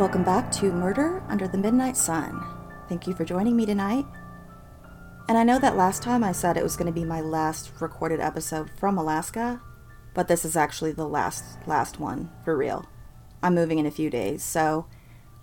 Welcome back to Murder Under the Midnight Sun. Thank you for joining me tonight. And I know that last time I said it was going to be my last recorded episode from Alaska, but this is actually the last last one for real. I'm moving in a few days, so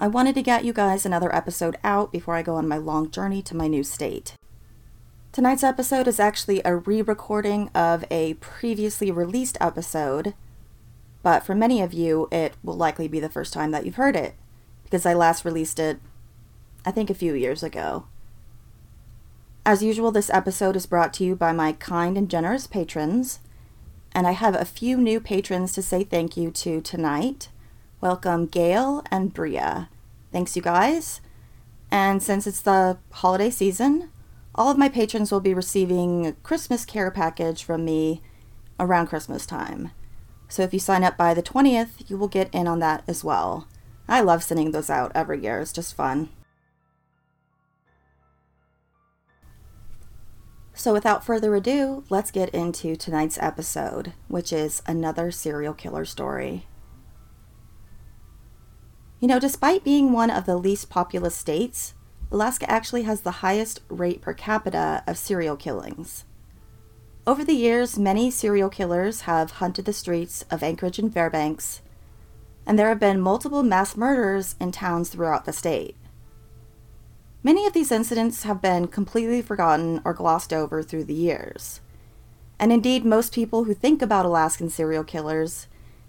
I wanted to get you guys another episode out before I go on my long journey to my new state. Tonight's episode is actually a re-recording of a previously released episode but for many of you, it will likely be the first time that you've heard it, because I last released it, I think, a few years ago. As usual, this episode is brought to you by my kind and generous patrons, and I have a few new patrons to say thank you to tonight. Welcome, Gail and Bria. Thanks, you guys. And since it's the holiday season, all of my patrons will be receiving a Christmas care package from me around Christmas time. So if you sign up by the 20th, you will get in on that as well. I love sending those out every year, it's just fun. So without further ado, let's get into tonight's episode, which is another serial killer story. You know, despite being one of the least populous states, Alaska actually has the highest rate per capita of serial killings. Over the years, many serial killers have hunted the streets of Anchorage and Fairbanks, and there have been multiple mass murders in towns throughout the state. Many of these incidents have been completely forgotten or glossed over through the years. And indeed, most people who think about Alaskan serial killers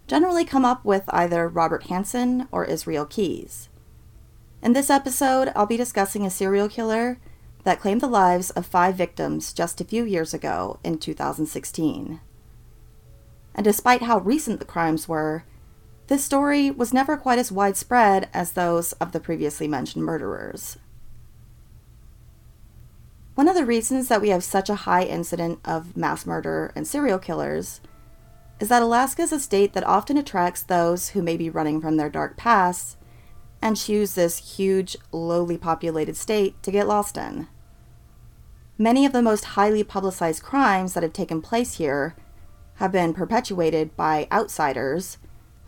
generally come up with either Robert Hansen or Israel Keyes. In this episode, I'll be discussing a serial killer that claimed the lives of five victims just a few years ago in 2016. And despite how recent the crimes were, this story was never quite as widespread as those of the previously mentioned murderers. One of the reasons that we have such a high incident of mass murder and serial killers is that Alaska is a state that often attracts those who may be running from their dark pasts and choose this huge, lowly populated state to get lost in. Many of the most highly publicized crimes that have taken place here have been perpetuated by outsiders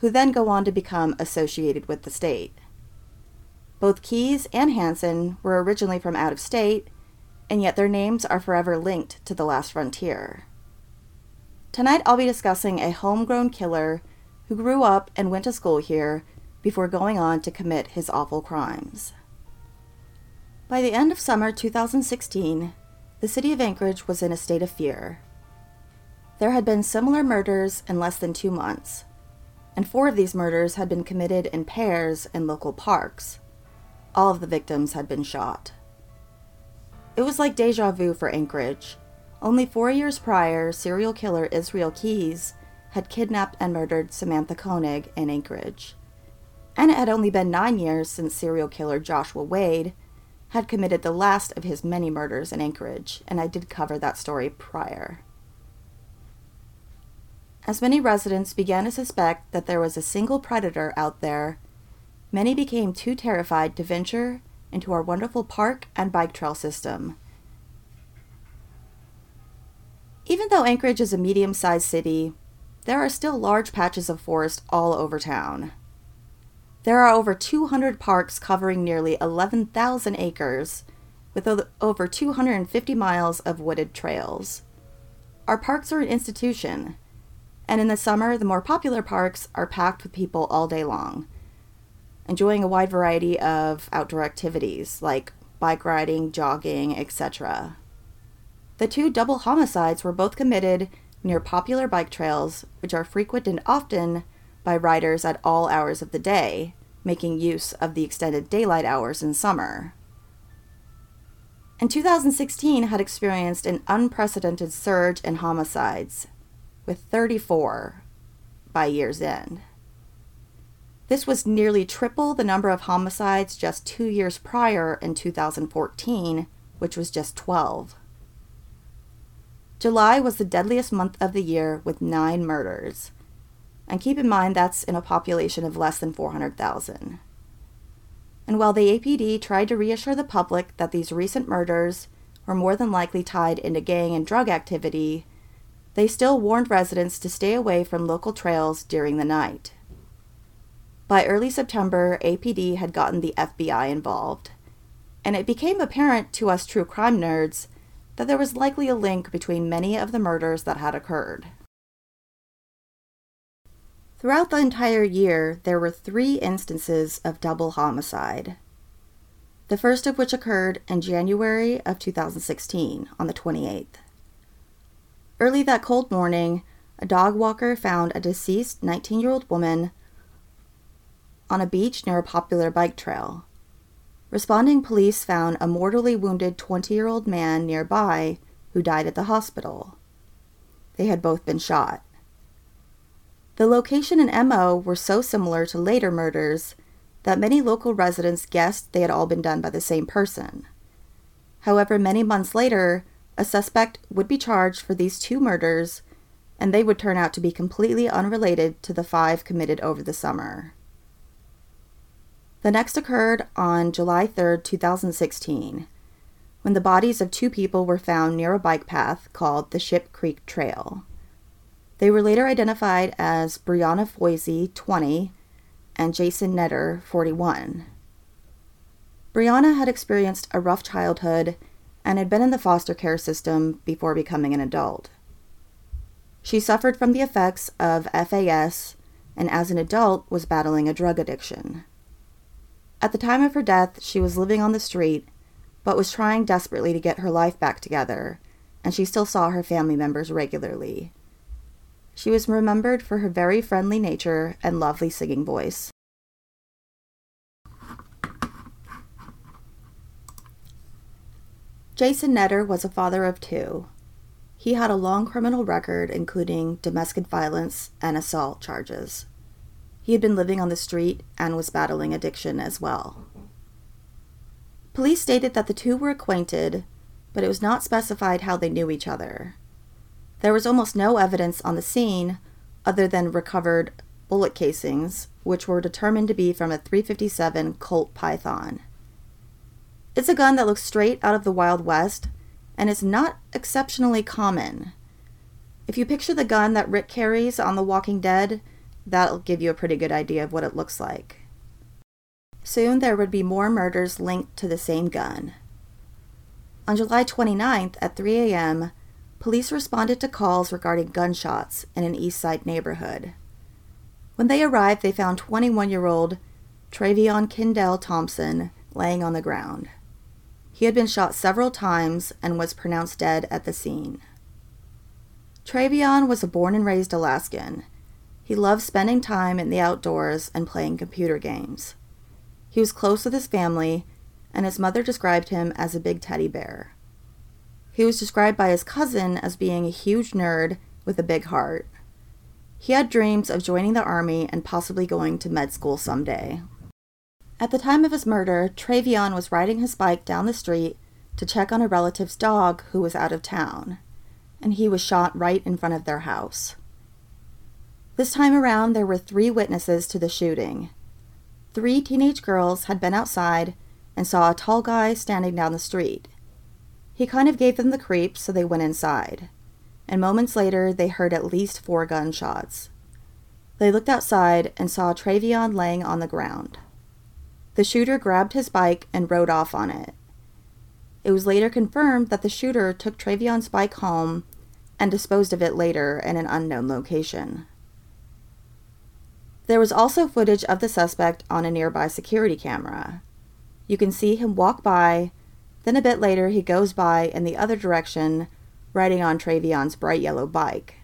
who then go on to become associated with the state. Both Keyes and Hansen were originally from out of state, and yet their names are forever linked to the last frontier. Tonight I'll be discussing a homegrown killer who grew up and went to school here before going on to commit his awful crimes. By the end of summer 2016, the city of Anchorage was in a state of fear. There had been similar murders in less than two months, and four of these murders had been committed in pairs in local parks. All of the victims had been shot. It was like deja vu for Anchorage. Only four years prior, serial killer Israel Keyes had kidnapped and murdered Samantha Koenig in Anchorage and it had only been nine years since serial killer Joshua Wade had committed the last of his many murders in Anchorage, and I did cover that story prior. As many residents began to suspect that there was a single predator out there, many became too terrified to venture into our wonderful park and bike trail system. Even though Anchorage is a medium sized city, there are still large patches of forest all over town. There are over 200 parks covering nearly 11,000 acres, with over 250 miles of wooded trails. Our parks are an institution, And in the summer, the more popular parks are packed with people all day long, enjoying a wide variety of outdoor activities like bike riding, jogging, etc. The two double homicides were both committed near popular bike trails, which are frequented often by riders at all hours of the day, making use of the extended daylight hours in summer. And 2016 had experienced an unprecedented surge in homicides, with 34 by year's end. This was nearly triple the number of homicides just two years prior in 2014, which was just 12. July was the deadliest month of the year with nine murders. And keep in mind that's in a population of less than 400,000. And while the APD tried to reassure the public that these recent murders were more than likely tied into gang and drug activity, they still warned residents to stay away from local trails during the night. By early September, APD had gotten the FBI involved, and it became apparent to us true crime nerds that there was likely a link between many of the murders that had occurred. Throughout the entire year, there were three instances of double homicide. The first of which occurred in January of 2016, on the 28th. Early that cold morning, a dog walker found a deceased 19 year old woman on a beach near a popular bike trail. Responding police found a mortally wounded 20 year old man nearby who died at the hospital. They had both been shot. The location and MO were so similar to later murders that many local residents guessed they had all been done by the same person. However, many months later, a suspect would be charged for these two murders, and they would turn out to be completely unrelated to the five committed over the summer. The next occurred on July 3, 2016, when the bodies of two people were found near a bike path called the Ship Creek Trail. They were later identified as Brianna Foisey, 20, and Jason Netter, 41. Brianna had experienced a rough childhood and had been in the foster care system before becoming an adult. She suffered from the effects of FAS and as an adult was battling a drug addiction. At the time of her death, she was living on the street, but was trying desperately to get her life back together, and she still saw her family members regularly. She was remembered for her very friendly nature and lovely singing voice. Jason Netter was a father of two. He had a long criminal record, including domestic violence and assault charges. He had been living on the street and was battling addiction as well. Police stated that the two were acquainted, but it was not specified how they knew each other. There was almost no evidence on the scene other than recovered bullet casings, which were determined to be from a 357 Colt Python. It's a gun that looks straight out of the Wild West and is not exceptionally common. If you picture the gun that Rick carries on The Walking Dead, that'll give you a pretty good idea of what it looks like. Soon there would be more murders linked to the same gun. On July 29th at 3 a.m., police responded to calls regarding gunshots in an East Side neighborhood. When they arrived, they found 21 year old Travion Kindell Thompson laying on the ground. He had been shot several times and was pronounced dead at the scene. Travion was a born and raised Alaskan. He loved spending time in the outdoors and playing computer games. He was close with his family, and his mother described him as a big teddy bear. He was described by his cousin as being a huge nerd with a big heart. He had dreams of joining the army and possibly going to med school someday. At the time of his murder, Travion was riding his bike down the street to check on a relative's dog who was out of town, and he was shot right in front of their house. This time around, there were three witnesses to the shooting. Three teenage girls had been outside and saw a tall guy standing down the street. He kind of gave them the creeps, so they went inside. And moments later, they heard at least four gunshots. They looked outside and saw Travion laying on the ground. The shooter grabbed his bike and rode off on it. It was later confirmed that the shooter took Travion's bike home and disposed of it later in an unknown location. There was also footage of the suspect on a nearby security camera. You can see him walk by, then a bit later he goes by in the other direction, riding on Trayvion's bright yellow bike.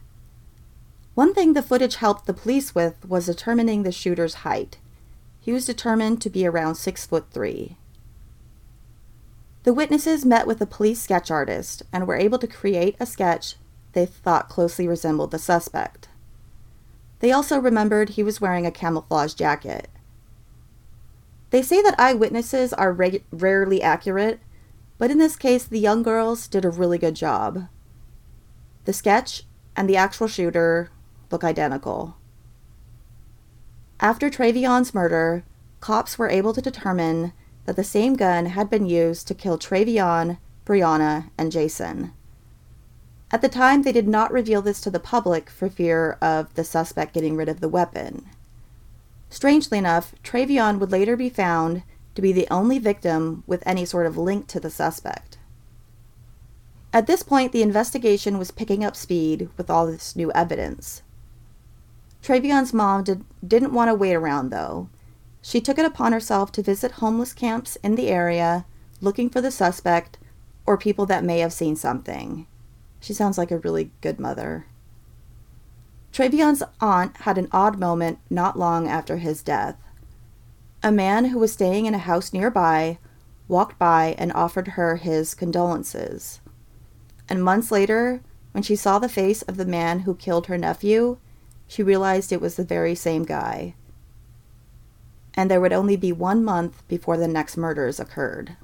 One thing the footage helped the police with was determining the shooter's height. He was determined to be around six foot three. The witnesses met with a police sketch artist and were able to create a sketch they thought closely resembled the suspect. They also remembered he was wearing a camouflage jacket. They say that eyewitnesses are rarely accurate, but in this case, the young girls did a really good job. The sketch and the actual shooter look identical. After Trayvion's murder, cops were able to determine that the same gun had been used to kill Trayvion, Brianna, and Jason. At the time, they did not reveal this to the public for fear of the suspect getting rid of the weapon. Strangely enough, Trayvion would later be found to be the only victim with any sort of link to the suspect. At this point, the investigation was picking up speed with all this new evidence. Trayvion's mom did, didn't want to wait around, though. She took it upon herself to visit homeless camps in the area looking for the suspect or people that may have seen something. She sounds like a really good mother. Trayvion's aunt had an odd moment not long after his death. A man who was staying in a house nearby walked by and offered her his condolences. And months later, when she saw the face of the man who killed her nephew, she realized it was the very same guy. And there would only be one month before the next murders occurred.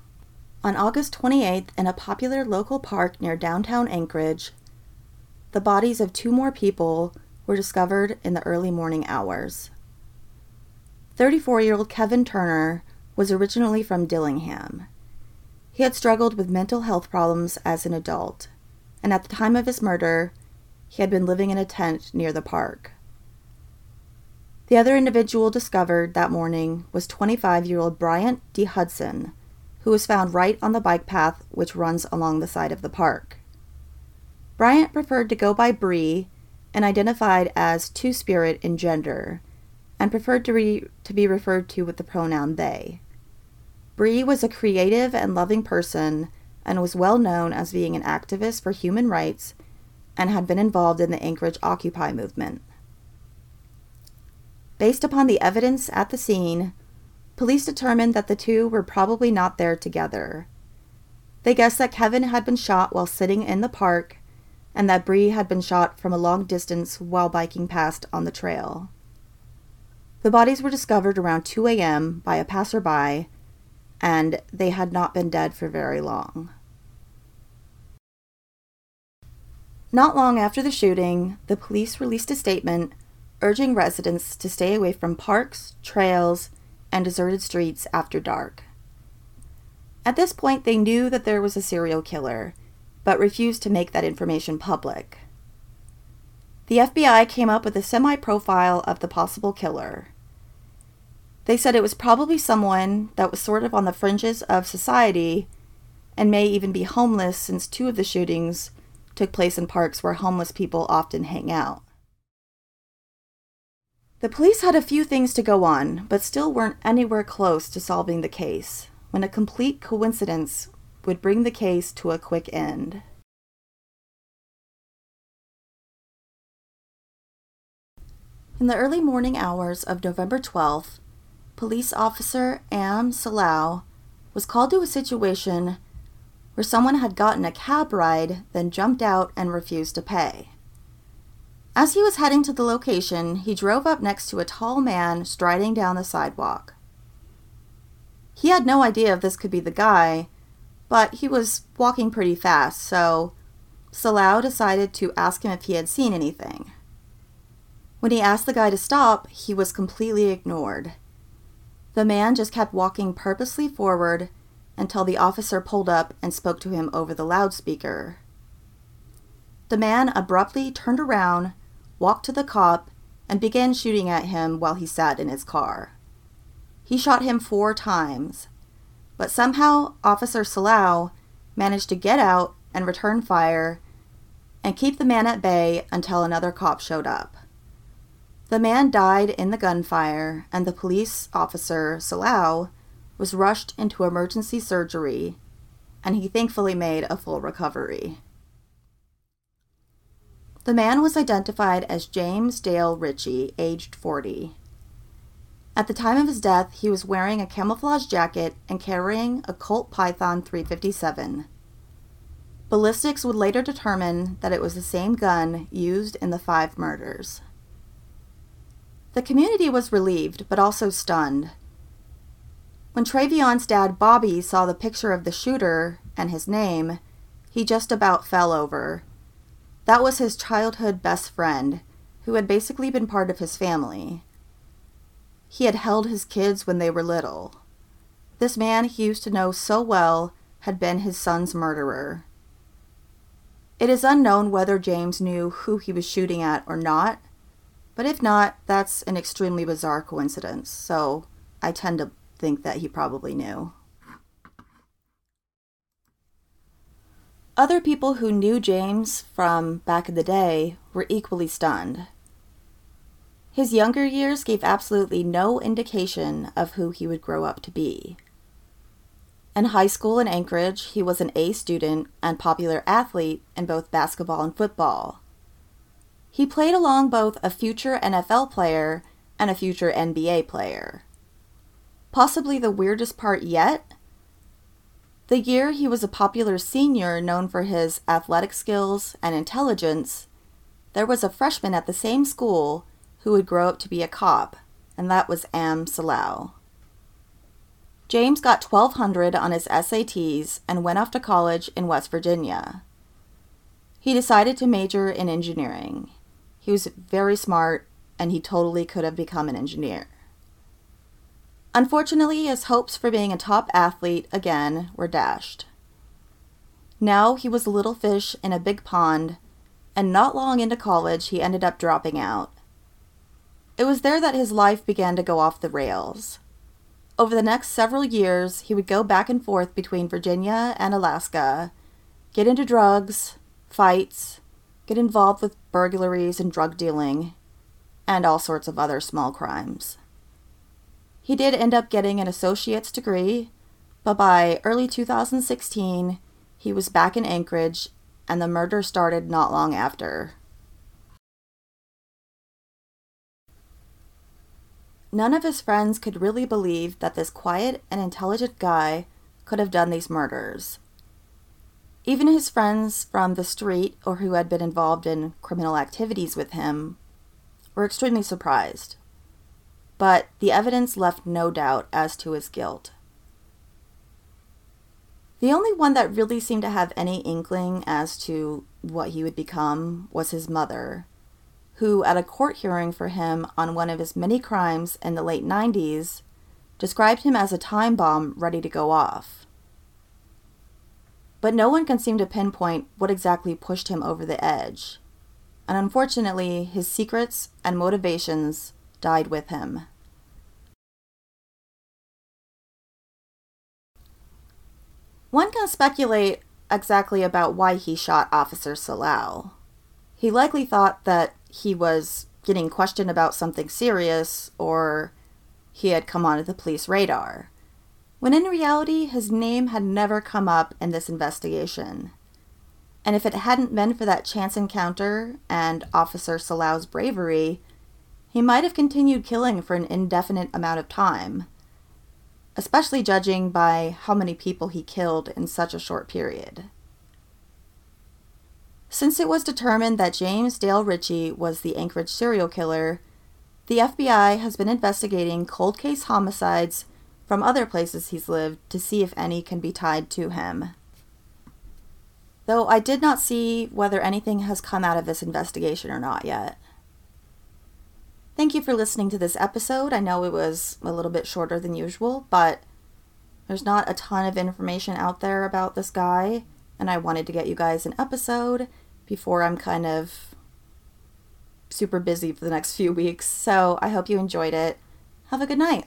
On August 28th, in a popular local park near downtown Anchorage, the bodies of two more people were discovered in the early morning hours. 34 year old Kevin Turner was originally from Dillingham. He had struggled with mental health problems as an adult, and at the time of his murder, he had been living in a tent near the park. The other individual discovered that morning was 25 year old Bryant D. Hudson who was found right on the bike path which runs along the side of the park. Bryant preferred to go by Bree and identified as Two Spirit in gender, and preferred to, re- to be referred to with the pronoun they. Bree was a creative and loving person and was well known as being an activist for human rights and had been involved in the Anchorage Occupy movement. Based upon the evidence at the scene, Police determined that the two were probably not there together. They guessed that Kevin had been shot while sitting in the park and that Bree had been shot from a long distance while biking past on the trail. The bodies were discovered around 2 a.m. by a passerby, and they had not been dead for very long. Not long after the shooting, the police released a statement urging residents to stay away from parks, trails, and deserted streets after dark. At this point, they knew that there was a serial killer, but refused to make that information public. The FBI came up with a semi profile of the possible killer. They said it was probably someone that was sort of on the fringes of society and may even be homeless since two of the shootings took place in parks where homeless people often hang out. The police had a few things to go on, but still weren't anywhere close to solving the case, when a complete coincidence would bring the case to a quick end. In the early morning hours of November 12th, police officer Arn Salao was called to a situation where someone had gotten a cab ride, then jumped out and refused to pay. As he was heading to the location, he drove up next to a tall man striding down the sidewalk. He had no idea if this could be the guy, but he was walking pretty fast, so Salao decided to ask him if he had seen anything. When he asked the guy to stop, he was completely ignored. The man just kept walking purposely forward until the officer pulled up and spoke to him over the loudspeaker. The man abruptly turned around walked to the cop, and began shooting at him while he sat in his car. He shot him four times, but somehow Officer Salao managed to get out and return fire, and keep the man at bay until another cop showed up. The man died in the gunfire, and the police officer, Salao, was rushed into emergency surgery, and he thankfully made a full recovery. The man was identified as James Dale Ritchie, aged 40. At the time of his death, he was wearing a camouflage jacket and carrying a Colt Python 357. Ballistics would later determine that it was the same gun used in the five murders. The community was relieved, but also stunned. When Trayvion's dad, Bobby, saw the picture of the shooter and his name, he just about fell over that was his childhood best friend, who had basically been part of his family. He had held his kids when they were little. This man he used to know so well had been his son's murderer. It is unknown whether James knew who he was shooting at or not, but if not, that's an extremely bizarre coincidence, so I tend to think that he probably knew. Other people who knew James from back in the day were equally stunned. His younger years gave absolutely no indication of who he would grow up to be. In high school in Anchorage, he was an A student and popular athlete in both basketball and football. He played along both a future NFL player and a future NBA player. Possibly the weirdest part yet the year he was a popular senior known for his athletic skills and intelligence, there was a freshman at the same school who would grow up to be a cop, and that was Arn Salao. James got 1200 on his SATs and went off to college in West Virginia. He decided to major in engineering. He was very smart and he totally could have become an engineer. Unfortunately, his hopes for being a top athlete again were dashed. Now he was a little fish in a big pond, and not long into college, he ended up dropping out. It was there that his life began to go off the rails. Over the next several years, he would go back and forth between Virginia and Alaska, get into drugs, fights, get involved with burglaries and drug dealing, and all sorts of other small crimes. He did end up getting an associate's degree, but by early 2016, he was back in Anchorage and the murder started not long after. None of his friends could really believe that this quiet and intelligent guy could have done these murders. Even his friends from the street or who had been involved in criminal activities with him were extremely surprised but the evidence left no doubt as to his guilt. The only one that really seemed to have any inkling as to what he would become was his mother, who, at a court hearing for him on one of his many crimes in the late 90s, described him as a time bomb ready to go off. But no one can seem to pinpoint what exactly pushed him over the edge. And unfortunately, his secrets and motivations died with him. One can speculate exactly about why he shot Officer Salao. He likely thought that he was getting questioned about something serious or he had come onto the police radar, when in reality his name had never come up in this investigation. And if it hadn't been for that chance encounter and Officer Salao's bravery, he might have continued killing for an indefinite amount of time, especially judging by how many people he killed in such a short period. Since it was determined that James Dale Ritchie was the Anchorage serial killer, the FBI has been investigating cold case homicides from other places he's lived to see if any can be tied to him. Though I did not see whether anything has come out of this investigation or not yet. Thank you for listening to this episode. I know it was a little bit shorter than usual, but there's not a ton of information out there about this guy, and I wanted to get you guys an episode before I'm kind of super busy for the next few weeks. So I hope you enjoyed it. Have a good night.